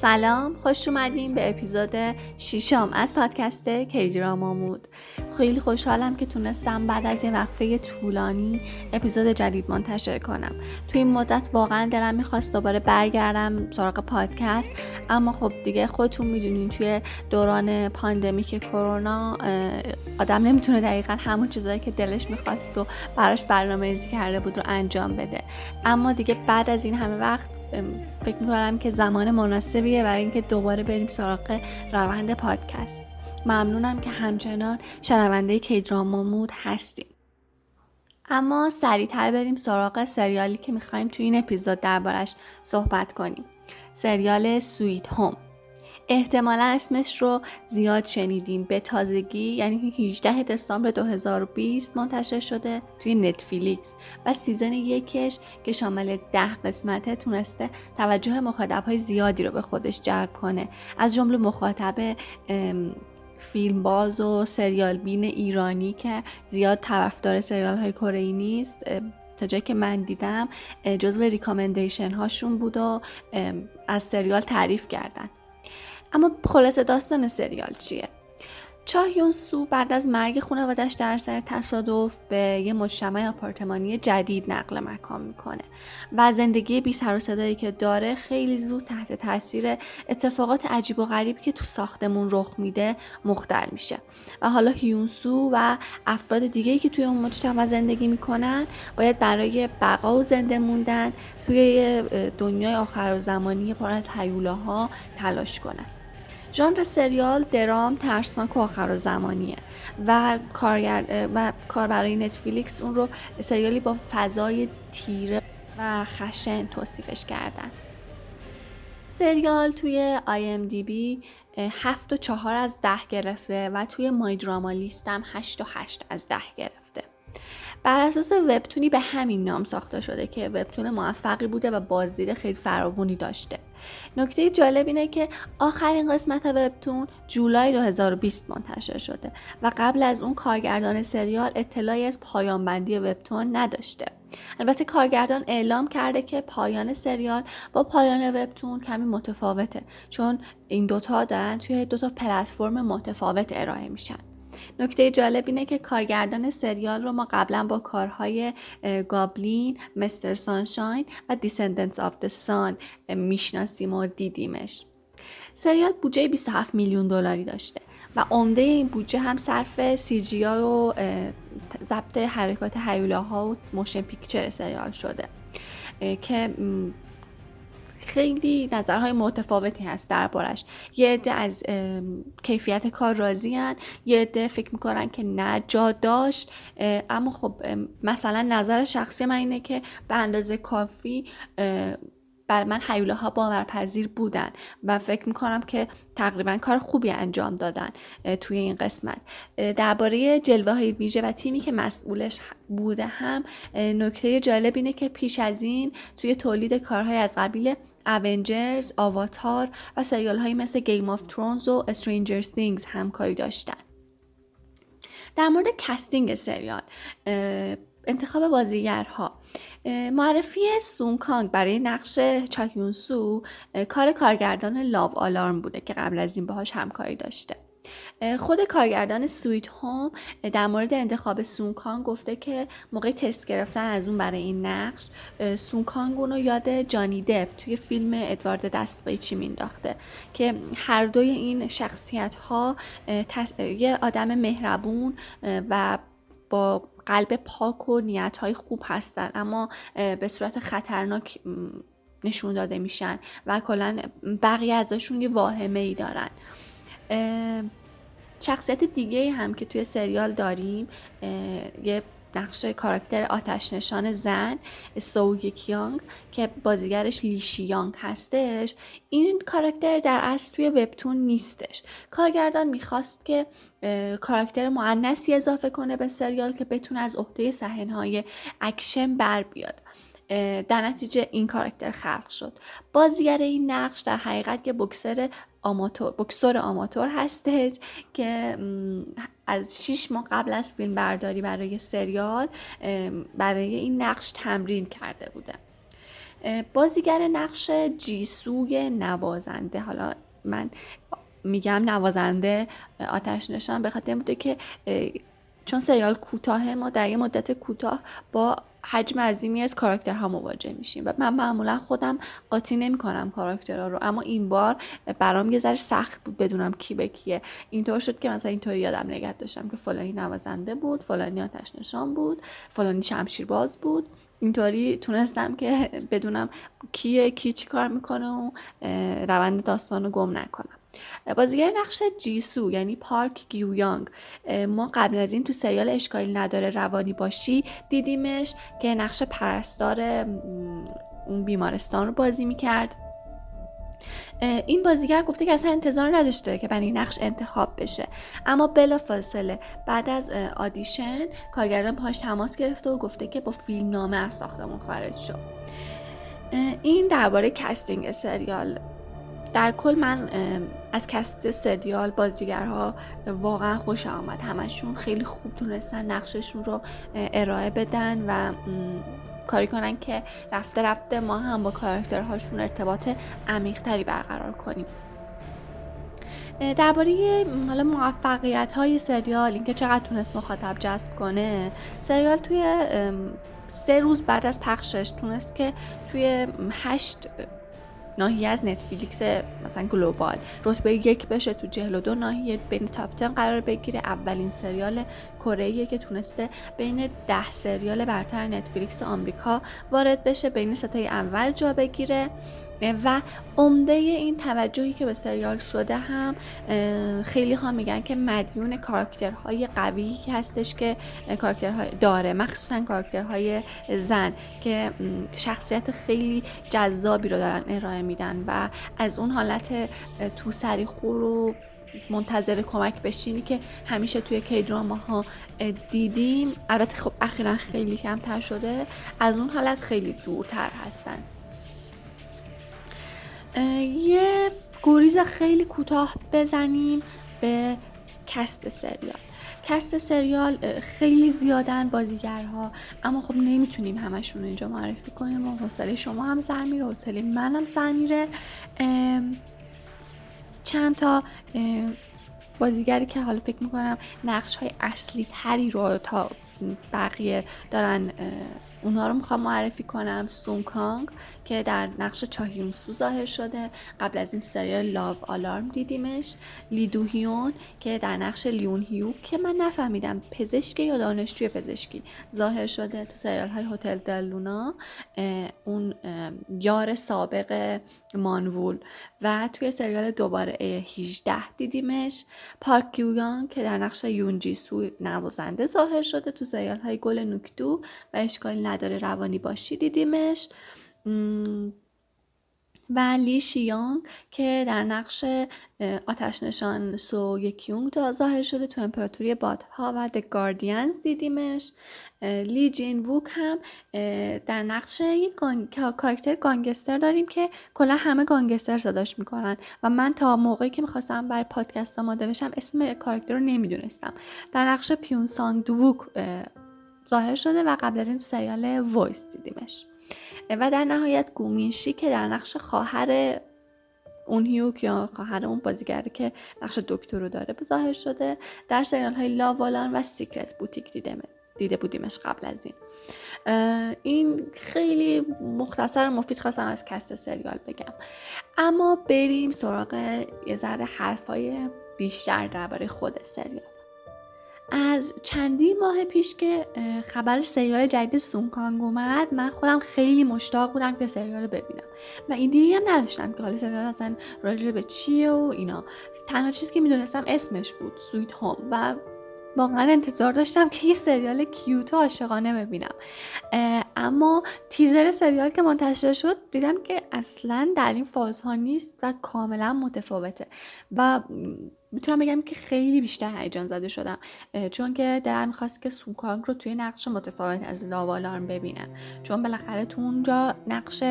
سلام خوش اومدیم به اپیزود شیشم از پادکست کیدرامامود خیلی خوشحالم که تونستم بعد از یه وقفه طولانی اپیزود جدید منتشر کنم. توی این مدت واقعا دلم می‌خواست دوباره برگردم سراغ پادکست اما خب دیگه خودتون می‌دونین توی دوران پاندمیک کرونا آدم نمی‌تونه دقیقا همون چیزایی که دلش می‌خواست و براش برنامه ریزی کرده بود رو انجام بده. اما دیگه بعد از این همه وقت فکر می‌کنم که زمان مناسبیه برای اینکه دوباره بریم سراغ روند پادکست. ممنونم که همچنان شنونده کیدرامامود هستیم اما سریعتر بریم سراغ سریالی که می‌خوایم توی این اپیزود دربارش صحبت کنیم. سریال سویت هوم. احتمالا اسمش رو زیاد شنیدین به تازگی یعنی 18 دسامبر 2020 منتشر شده توی نتفلیکس و season یکش که شامل ده قسمته تونسته توجه مخاطب های زیادی رو به خودش جلب کنه. از جمله مخاطب فیلم باز و سریال بین ایرانی که زیاد طرفدار سریال های کره نیست. تا جایی که من دیدم جزو recommendation هاشون بود و از سریال تعریف کردن. اما خلاصه داستان سریال چیه؟ چاه سو بعد از مرگ خانوادش در سر تصادف به یه مجتمع آپارتمانی جدید نقل مکان می‌کنه و زندگی بی سر و صدایی که داره خیلی زود تحت تاثیر اتفاقات عجیب و غریبی که تو ساختمون رخ میده مختل میشه. و حالا هیونسو و افراد دیگه که توی اون مجتمع زندگی می‌کنن باید برای بقا و زنده موندن توی دنیای آخر و زمانی پر از حیولاها تلاش کنن. ژانر سریال درام ترسناک و آخر و زمانیه و کارگر و کار برای نتفلیکس اون رو سریالی با فضای تیره و خشن توصیفش کردن. سریال توی بی هفت و چهار از ده گرفته و توی مای دراما لیستم هشت و هشت از ده گرفته. بر اساس وبتونی به همین نام ساخته شده که وبتون موفقی بوده و بازدید خیلی فراوانی داشته. نکته جالب اینه که آخرین قسمت وبتون جولای 2020 منتشر شده و قبل از اون کارگردان سریال اطلاعی از پایان بندی webtoon نداشته. البته کارگردان اعلام کرده که پایان سریال با پایان webtoon کمی متفاوته چون این دوتا دارن توی دوتا پلتفرم متفاوت ارائه میشن. نکته جالب اینه که کارگردان سریال رو ما قبلا با کارهای Goblin، Mr. Sunshine و Descendants of the Sun می‌شناسیم و دیدیمش. سریال بودجه 27 میلیون دلاری داشته و عمده این بودجه هم صرف CG و ضبط حرکات هیولاها و motion picture سریال شده که خیلی نظرهای متفاوتی هست دربارش یه عده از کیفیت کار راضی. یه عده فکر می‌کنن که نه جا داشت اما خب مثلا نظر شخصی من اینه که به اندازه کافی برای من هیولاها باورپذیر بودن و فکر می‌کنم که تقریبا کار خوبی انجام دادن توی این قسمت درباره جلوه های ویژه و تیمی که مسئولش بوده هم نکته جالب اینه که پیش از این توی تولید کارهای از قبیل Avengers، آواتار و سریال هایی مثل Game of Thrones و Stranger Things همکاری داشتن. در مورد casting سریال انتخاب بازیگرها. معرفی سونکانگ برای نقش چاکیونسو کار کارگردان لاو آلارم بوده که قبل از این باهاش همکاری داشته. خود کارگردان سویت هوم در مورد انتخاب سونکانگ گفته که موقع تست گرفتن از اون برای این نقش سونکانگ اونو یاد جانی دپ توی فیلم ادوارد دستقیچی مینداخته که هر دوی این شخصیت ها یه آدم مهربون و با قلب پاک و نیت های خوب هستن اما به صورت خطرناک نشون داده میشن و کلا بقیه ازشون یه واهمه ای دارن. شخصیت دیگه هم که توی سریال داریم یه نقش کاراکتر آتش نشان زن سو کیانگ که بازیگرش لیشی یانگ هستش. این کاراکتر در اصل توی webtoon نیستش. کارگردان می‌خواست که کاراکتر مؤنثی اضافه کنه به سریال که بتونه از عهده صحنه‌های اکشن بر بیاد. در نتیجه این کاراکتر خلق شد. بازیگر این نقش در حقیقت یه بکسر آماتور بوکسور آماتور هستش که از 6 ماه قبل از فیلم برداری برای سریال برای این نقش تمرین کرده بوده. بازیگر نقش جیسوی نوازنده. حالا من میگم نوازنده آتش نشان به خاطر بوده که چون سریال کوتاه ما در یه مدت کوتاه با حجم عظیمی از کاراکترها مواجه میشیم و من معمولا خودم قاطی نمی‌کنم کاراکترها رو اما این بار برام یه ذره سخت بود بدونم کی به کیه. اینطور شد که مثلا اینطوری یادم نگه داشتم که فلانی نوازنده بود فلانی آتش نشان بود فلانی شمشیرباز بود. اینطوری تونستم که بدونم کیه کی چی کار می‌کنه و روند داستان رو گم نکنم. بازیگر نقش جیسو یعنی پارک گیویانگ. ما قبل از این تو سریال اشکالی نداره روانی باشی دیدیمش که نقش پرستار اون بیمارستان رو بازی می‌کرد. این بازیگر گفته که اصلا انتظار نداشته که برای نقش انتخاب بشه. اما بلافاصله بعد از audition کارگردان باهاش تماس گرفته و گفته که با فیلم نامه از ساختمون خارج شد این درباره casting سریال. در کل من از cast سریال بازیگرها واقعا خوشم اومد. همشون خیلی خوب تونستن نقششون رو ارائه بدن و کاری کنن که رفته رفته ما هم با کاراکترهاشون ارتباط عمیقتری برقرار کنیم. درباره حالا موفقیت های سریال اینکه چقدر تونست مخاطب جذب کنه. سریال توی سه روز بعد از پخشش تونست که توی هشت ناحیه از نتفلیکس مثلا global. رتبه یک بشه تو و دو ناحیه بین top قرار بگیره. اولین سریال کره‌ای که تونسته بین ده سریال برتر نتفلیکس آمریکا وارد بشه بین ستای اول جا بگیره. و عمده این توجهی که به سریال شده هم خیلی ها میگن که مدیون کاراکترهای قوی هستش که کاراکترهای داره مخصوصا کاراکترهای زن که شخصیت خیلی جذابی رو دارن ارائه میدن و از اون حالت تو سری خور و منتظر کمک بشینی که همیشه توی کی ها دیدیم. البته خب اخیرا خیلی کمتر شده. از اون حالت خیلی دورتر هستن. یه گریز خیلی کوتاه بزنیم به cast سریال. cast سریال خیلی زیادن بازیگرها اما خب نمی‌تونیم همشون رو اینجا معرفی کنیم و حوصله شما هم سر میره حوصله منم سر میره. چند تا بازیگری که حالا فکر می‌کنم نقش های اصلی تری رو تا بقیه دارن اونها رو می‌خوام معرفی کنم. سونکانگ که در نقش سو ظاهر شده. قبل از این تو سریال لاو آلارم دیدیمش. لیدو که در نقش لیون هیو که من نفهمیدم. پزشک یا دانشجوی پزشکی. ظاهر شده تو سریال های هتل دل اون یار سابق مانوول و توی سریال دوباره 18 دیدیمش. پارک کیویان که در نقش یونجی سو نوازنده ظاهر شده تو سریال های گل نوکدو و اشکال نداره روانی باشی دیدیمش. و لی شیانگ که در نقش آتش نشان سو یکیونگ ظاهر شده تو امپراتوری بادها و د گاردینز دیدیمش. لی جین ووک هم در نقش یک کاراکتر گانگستر داریم که کلا همه گانگستر صداش می‌کنن. و من تا موقعی که می‌خواستم برای پادکست آماده بشم اسم کاراکتر رو نمی‌دونستم. در نقش پیون سانگ دووک ظاهر شده و قبل از این تو سریال Voice دیدیمش. و در نهایت گو مین شی که در نقش خواهر اون هیوک یا خواهر اون بازیگری که نقش دکتر رو داره ظاهر شده در سریال های لاوالان و Secret Boutique دیده, دیده بودیمش قبل از این. این خیلی مختصر و مفید خواستم از cast سریال بگم. اما بریم سراغ یه ذره حرفای بیشتر درباره خود سریال. از چندین ماه پیش که خبر سریال جدید سونگ کانگ اومد من خودم خیلی مشتاق بودم که سریال رو ببینم. و ایده‌ای هم نداشتم که حالا سریال اصلا راجع به چیه و اینا. تنها چیزی که می‌دونستم اسمش بود سویت هوم. و واقعا انتظار داشتم که یه سریال کیوت و عاشقانه ببینم. اما تیزر سریال که منتشر شد دیدم که اصلا در این فازها نیست و کاملا متفاوته. و می‌تونم بگم که خیلی بیشتر هیجان زده شدم چون که دلم می‌خواست که سوکانگ رو توی نقش متفاوت از لاوالارم ببینم. چون بالاخره تو اونجا نقش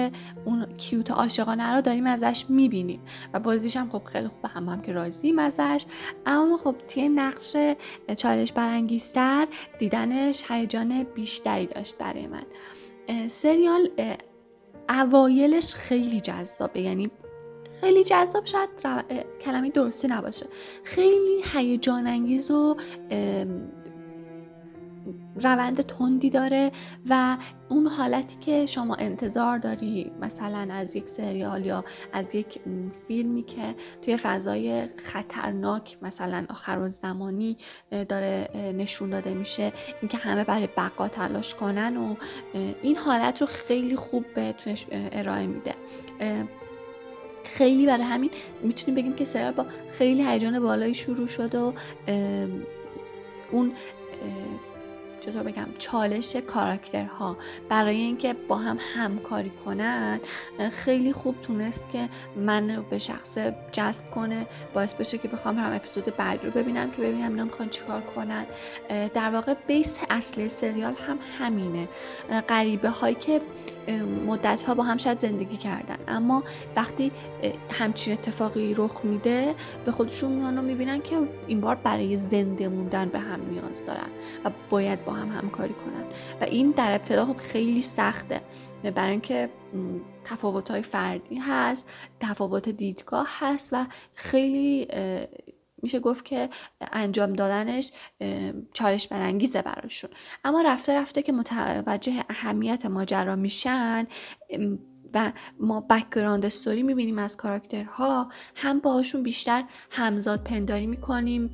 اون کیوت عاشقانه رو داریم ازش می‌بینیم و بازیش هم خب خیلی خوب هم هم که راضیم ازش. اما خب توی نقش چالش برانگیزتر دیدنش هیجان بیشتری داشت برای من. سریال اوایلش خیلی جذابه یعنی خیلی جذاب شاید کلمه درستی نباشه. خیلی هیجان انگیز و روند تندی داره و اون حالتی که شما انتظار داری مثلا از یک سریال یا از یک فیلمی که توی فضای خطرناک مثلا آخر زمانی داره نشون داده میشه اینکه همه برای بقا تلاش کنن و این حالت رو خیلی خوب بهتونش ارائه میده. خیلی برای همین می‌تونیم بگیم که سریال با خیلی هیجان بالایی شروع شد و اون چطور بگم چالش کاراکترها. برای اینکه با هم همکاری کنن خیلی خوب تونست که من به شخص جذب کنه. باعث بشه که بخوام هم اپیزود بعد رو ببینم که ببینم اینا می‌خوان چیکار کنن. در واقع بیس اصلی سریال هم همینه. غریبه هایی که مدت ها با هم شاید زندگی کردن. اما وقتی همچین اتفاقی رخ میده به خودشون میان و می‌بینن که این بار برای زنده موندن به هم نیاز دارن و باید با هم همکاری کنن. و این در ابتدا خب خیلی سخته. برای اینکه تفاوت فردی هست تفاوت دیدگاه هست و خیلی میشه گفت که انجام دادنش چالش برانگیزه براشون. اما رفته رفته که متوجه اهمیت ماجرا میشن و ما background story می‌بینیم از کاراکترها هم باهاشون بیشتر همزادپنداری می‌کنیم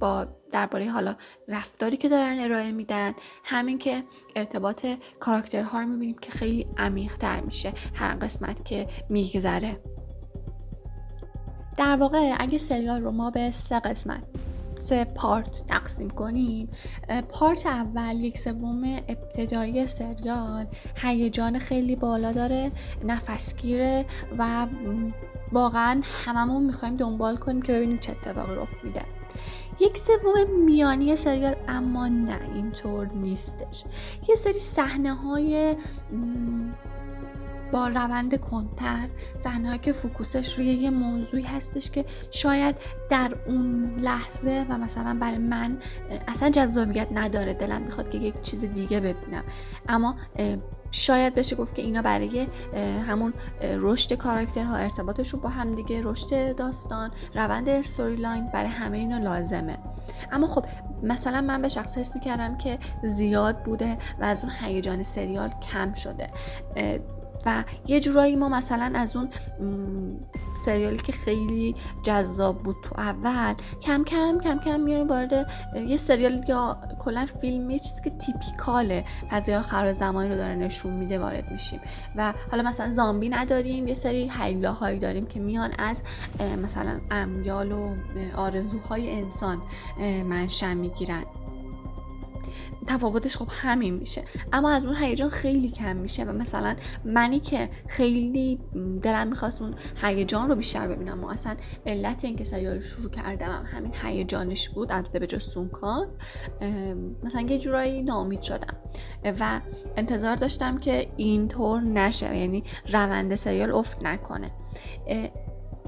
با درباره حالا رفتاری که دارن ارائه میدن همین که ارتباط کاراکترها رو می‌بینیم که خیلی عمیق تر میشه هر قسمت که میگذره. در واقع اگه سریال رو ما به سه قسمت سه پارت تقسیم کنیم پارت اول یک سوم ابتدایی سریال هیجان خیلی بالا داره نفسگیره و واقعا هممون می‌خوایم دنبال کنیم که ببینیم چه اتفاقی رخ میده. یک سوم میانی سریال اما نه اینطور نیستش. یه سری صحنه های با روند کنتر صحنه که فوکوسش روی یه موضوعی هستش که شاید در اون لحظه و مثلا برای من اصلا جذابیت نداره دلم می‌خواد که یک چیز دیگه ببینم. اما شاید بشه گفت که اینا برای همون رشد کاراکترها ارتباطشون با همدیگه رشد داستان روند استوری لاین برای همه اینا لازمه. اما خب مثلا من به شخص حس می‌کردم که زیاد بوده و از اون هیجان سریال کم شده. و یه جورایی ما مثلا از اون سریالی که خیلی جذاب بود تو اول کم کم کم کم میایم وارد یه سریال یا کلا فیلم یه چیزی که تیپیکاله فضای آخر زمانی رو داره نشون میده وارد میشیم. و حالا مثلا زامبی نداریم یه سری هیلاهایی داریم که میان از مثلا امیال و آرزوهای انسان منشأ می‌گیرن. تفاوتش خب همین میشه. اما از اون هیجان خیلی کم میشه و مثلا منی که خیلی دلم می‌خواست اون هیجان رو بیشتر ببینم و اصلا علت اینکه سریال شروع کردم همین هیجانش بود البته به جز سونکان مثلا یه جورایی نامید شدم. و انتظار داشتم که اینطور نشه یعنی روند سریال افت نکنه.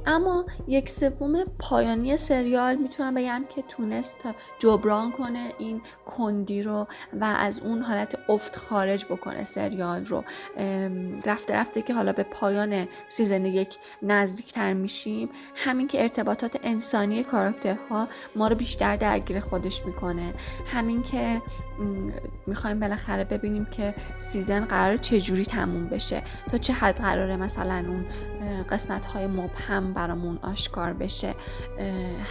اما یک سوم پایانی سریال می‌تونم بگم که تونست جبران کنه این کندی رو و از اون حالت افت خارج بکنه سریال رو. رفته رفته که حالا به پایان season یک نزدیکتر میشیم. همین که ارتباطات انسانی کاراکترها ما رو بیشتر درگیر خودش می‌کنه. همین که می‌خوایم بالاخره ببینیم که season قراره چجوری تموم بشه. تا چه حد قراره مثلا اون قسمت های مبهم برامون آشکار بشه.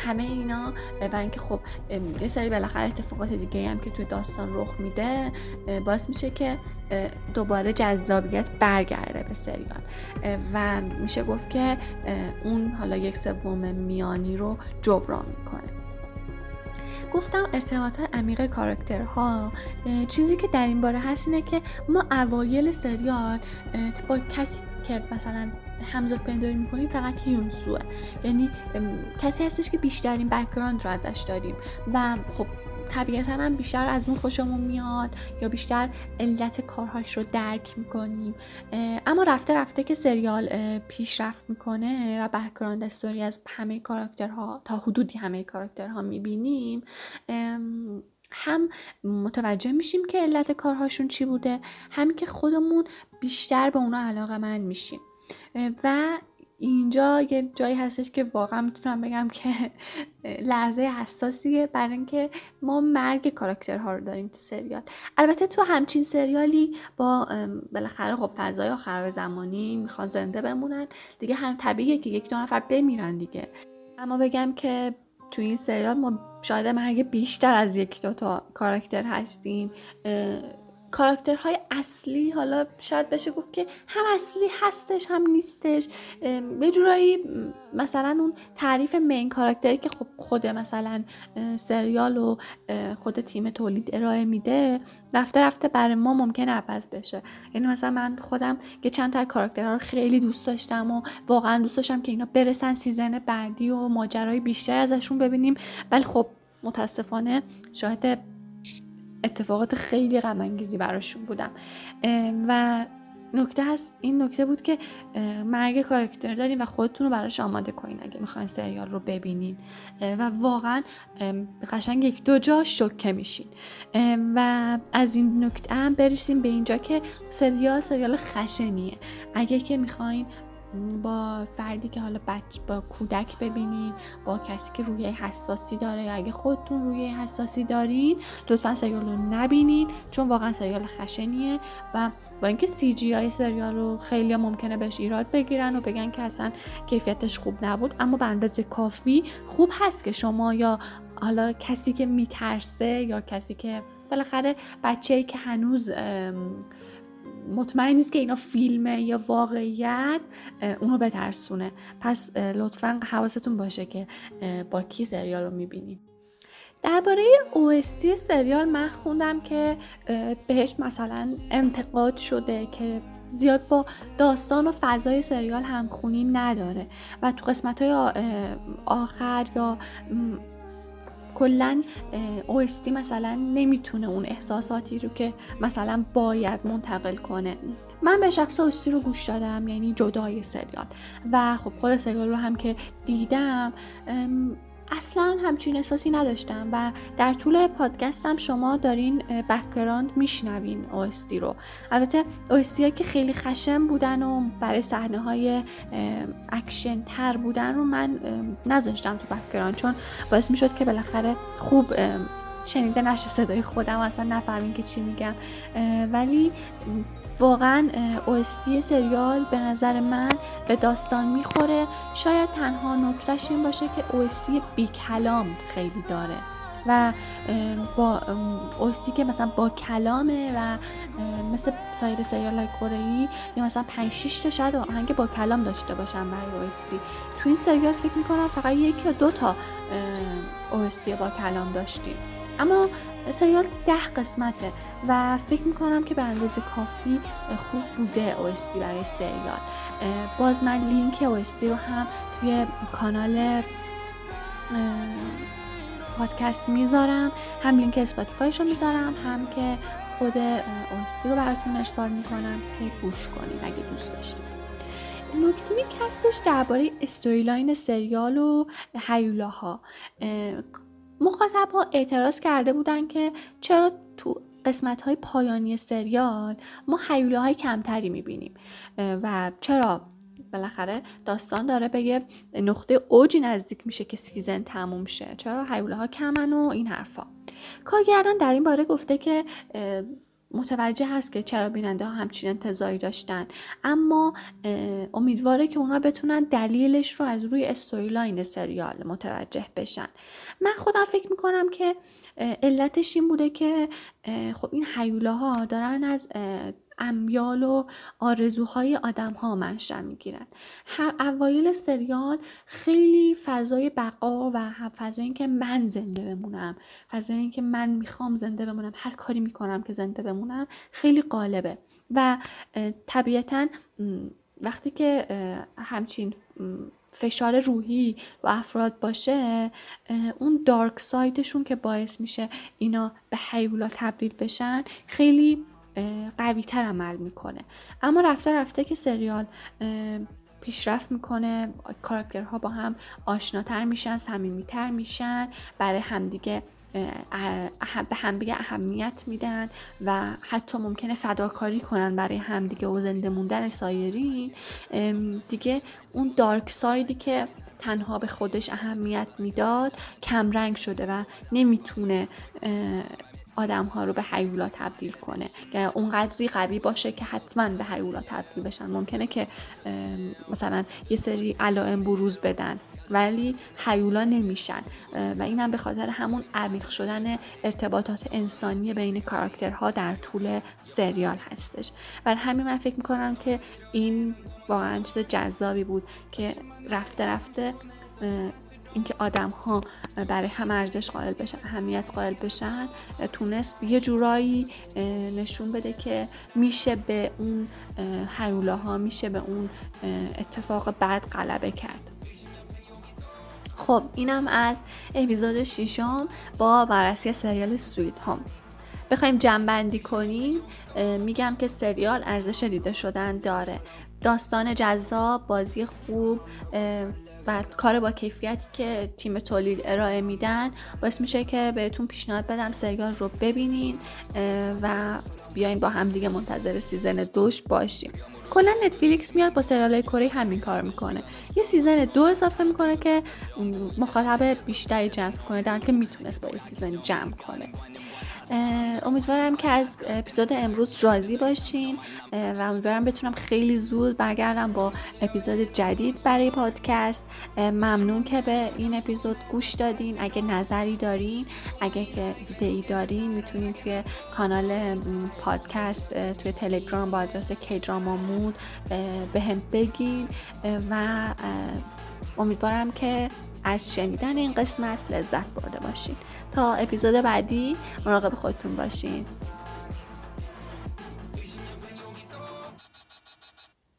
همه اینا و اینکه خب یه سری بالاخره اتفاقات دیگه هم که توی داستان رخ میده باعث میشه که دوباره جذابیت برگرده به سریال. و میشه گفت که اون حالا یک سوم میانی رو جبران می‌کنه. گفتم ارتباط عمیق کاراکترها چیزی که در این باره هست اینه که ما اوایل سریال با کسی که مثلا همزادپنداری می‌کنیم فقط هیون سوئه یعنی کسی هستش که بیشترین background رو ازش داریم. و خب طبیعتا هم بیشتر از اون خوشمون میاد یا بیشتر علت کارهاش رو درک می‌کنیم. اما رفته رفته که سریال پیشرفت می‌کنه و background story از همه کاراکترها تا حدودی همه کاراکترها می‌بینیم. هم متوجه میشیم که علت کارهاشون چی بوده همین که خودمون بیشتر به اونا علاقه من میشیم و اینجا یه جایی هستش که واقعا می‌تونم بگم که لحظه حساسیه برای اینکه ما مرگ کاراکترها رو داریم تو سریال. البته تو همچین سریالی با بالاخره خب فضای آخر زمانی می‌خوان زنده بمونن. دیگه هم طبیعیه که یک دو نفر بمیرن دیگه. اما بگم که تو این سریال ما شاید مرگ بیشتر از یک دو تا کاراکتر هستیم. کاراکترهای اصلی حالا شاید بشه گفت که هم اصلی هستش هم نیستش. به جورایی مثلا اون تعریف مین کاراکتری که خب خود مثلا سریال و خود تیم تولید ارائه میده رفته رفته برای ما ممکن عوض بشه. یعنی مثلا من خودم که چند تا کاراکترها رو خیلی دوست داشتم و واقعا دوست داشتم که اینا برسن سیزن بعدی و ماجرای بیشتر ازشون ببینیم. ولی خب متاسفانه شاهد اتفاقات خیلی غم براشون بودم. و نکته هست این نکته بود که مرگ کاراکتر داریم و خودتون رو براش آماده کنین اگه می‌خواین سریال رو ببینین. و واقعا قشنگ یک دو جا شکه میشین. و از این نکته هم برسیم به اینجا که سریال سریال خشنیه. اگه که می‌خواین با فردی که حالا بچ با کودک ببینین با کسی که روی حساسی داره یا اگه خودتون روی حساسی دارین لطفا سریال رو نبینین چون واقعا سریال خشنیه و با اینکه سی جی آی سریال رو خیلی ممکنه بهش ایراد بگیرن و بگن که اصلا کیفیتش خوب نبود اما به اندازه کافی خوب هست که شما یا حالا کسی که میترسه یا کسی که بالاخره بچه که هنوز مطمئن نیست که اینا فیلمه یا واقعیت اونو بترسونه. پس لطفا حواستون باشه که با کی سریال رو می‌بینید. درباره OST سریال من خوندم که بهش مثلا انتقاد شده که زیاد با داستان و فضای سریال همخونی نداره و تو قسمت های آخر یا کلا OST مثلا نمی‌تونه اون احساساتی رو که مثلا باید منتقل کنه. من به شخصه OST رو گوش دادم یعنی جدای سریال. و خب خود سریال رو هم که دیدم اصلا همچین احساسی نداشتم و در طول پادکستم شما دارین background میشنوین OST رو. البته OSTیی که خیلی خشن بودن و برای صحنه های اکشن تر بودن رو من نذاشتم تو background چون باعث می‌شد که بالاخره خوب شنیده نشه صدای خودم اصلا نمی‌فهمین که چی میگم. ولی واقعا اوستی سریال به نظر من به داستان می‌خوره. شاید تنها نکتهش این باشه که اوستی بی کلام خیلی داره و با اوستی که مثلا با کلامه و مثل سایر سریال های کره یا مثلا 5 6 تا شاید آهنگ با کلام داشته باشن برای اوستی تو این سریال فکر می‌کنم فقط یک یا دو تا اوستی با کلام داشتیم. اما سریال ده قسمته و فکر می‌کنم که به اندازه کافی خوب بوده OST برای سریال. باز من لینک OST رو هم توی کانال پادکست می‌ذارم. هم لینک Spotify ش رو می‌ذارم هم که خود OST رو براتون ارسال می‌کنم که گوش کنید اگه دوست داشتید. نکته که هستش درباره storyline سریال و هیولاها مخاطب ها اعتراض کرده بودن که چرا تو قسمت های پایانی سریال ما حیوله های کمتری می‌بینیم و چرا بالاخره داستان داره به یه نقطه اوجی نزدیک میشه که سیزن تموم شه. چرا حیوله ها کمن و این حرفا. کارگردان در این باره گفته که متوجه هست که چرا بیننده ها همچین انتظاری داشتن. اما امیدواره که اونا بتونن دلیلش رو از روی storyline سریال متوجه بشن. من خودم فکر می‌کنم که علتش این بوده که خب این هیولاها دارن از امیال و آرزوهای آدم ها منشأ می‌گیرن. اوایل سریال خیلی فضای بقا و فضای اینکه من زنده بمونم فضای اینکه من می‌خوام زنده بمونم هر کاری می‌کنم که زنده بمونم خیلی غالبه و طبیعتا وقتی که همچین فشار روحی و افراد باشه اون دارک سایدشون که باعث میشه اینا به حیولا تبدیل بشن خیلی قوی تر عمل می‌کنه. اما رفته رفته که سریال پیشرفت می‌کنه. کاراکترها با هم آشناتر میشن صمیمیتر میشن برای همدیگه به همدیگه اهمیت میدن و حتی ممکنه فداکاری کنن برای همدیگه و زنده موندن سایرین دیگه اون دارک سایدی که تنها به خودش اهمیت می‌داد کمرنگ شده و نمی‌تونه آدم ها رو به حیولا تبدیل کنه. یعنی اونقدری قوی باشه که حتما به حیولا تبدیل بشن. ممکنه که مثلا یه سری علائم بروز بدن ولی حیولا نمیشن. و اینم به خاطر همون عمیق شدن ارتباطات انسانی بین کاراکترها در طول سریال هستش. بر همین من فکر می‌کنم که این واقعا چیز جذابی بود که رفته رفته اینکه آدم ها برای هم ارزش قائل بشن اهمیت قائل بشن تونست یه جورایی نشون بده که میشه به اون حیولاها میشه به اون اتفاق بد غلبه کرد. خب اینم از اپیزود ششم با بررسی سریال سویت هوم. بخوایم جنبندی کنیم میگم که سریال ارزش دیده شدن داره. داستان جذاب بازی خوب و کار با کیفیتی که تیم تولید ارائه میدن باعث میشه که بهتون پیشنهاد بدم سریال رو ببینین و بیاین با هم دیگه منتظر season دوش باشیم. کلا نتفلیکس میاد با سریال کره‌ای همین کار می‌کنه. یه season دو اضافه می‌کنه که مخاطب بیشتری جذب کنه در که می‌تونست با یه season جمع کنه. امیدوارم که از اپیزود امروز راضی باشین و امیدوارم بتونم خیلی زود برگردم با اپیزود جدید برای پادکست. ممنون که به این اپیزود گوش دادین. اگه نظری دارین اگه که ایده ای دارین می‌تونین توی کانال پادکست توی تلگرام با آدرس کیدرامامود به هم بگین. و امیدوارم که از شنیدن این قسمت لذت برده باشین. تا اپیزود بعدی مراقب خودتون باشین.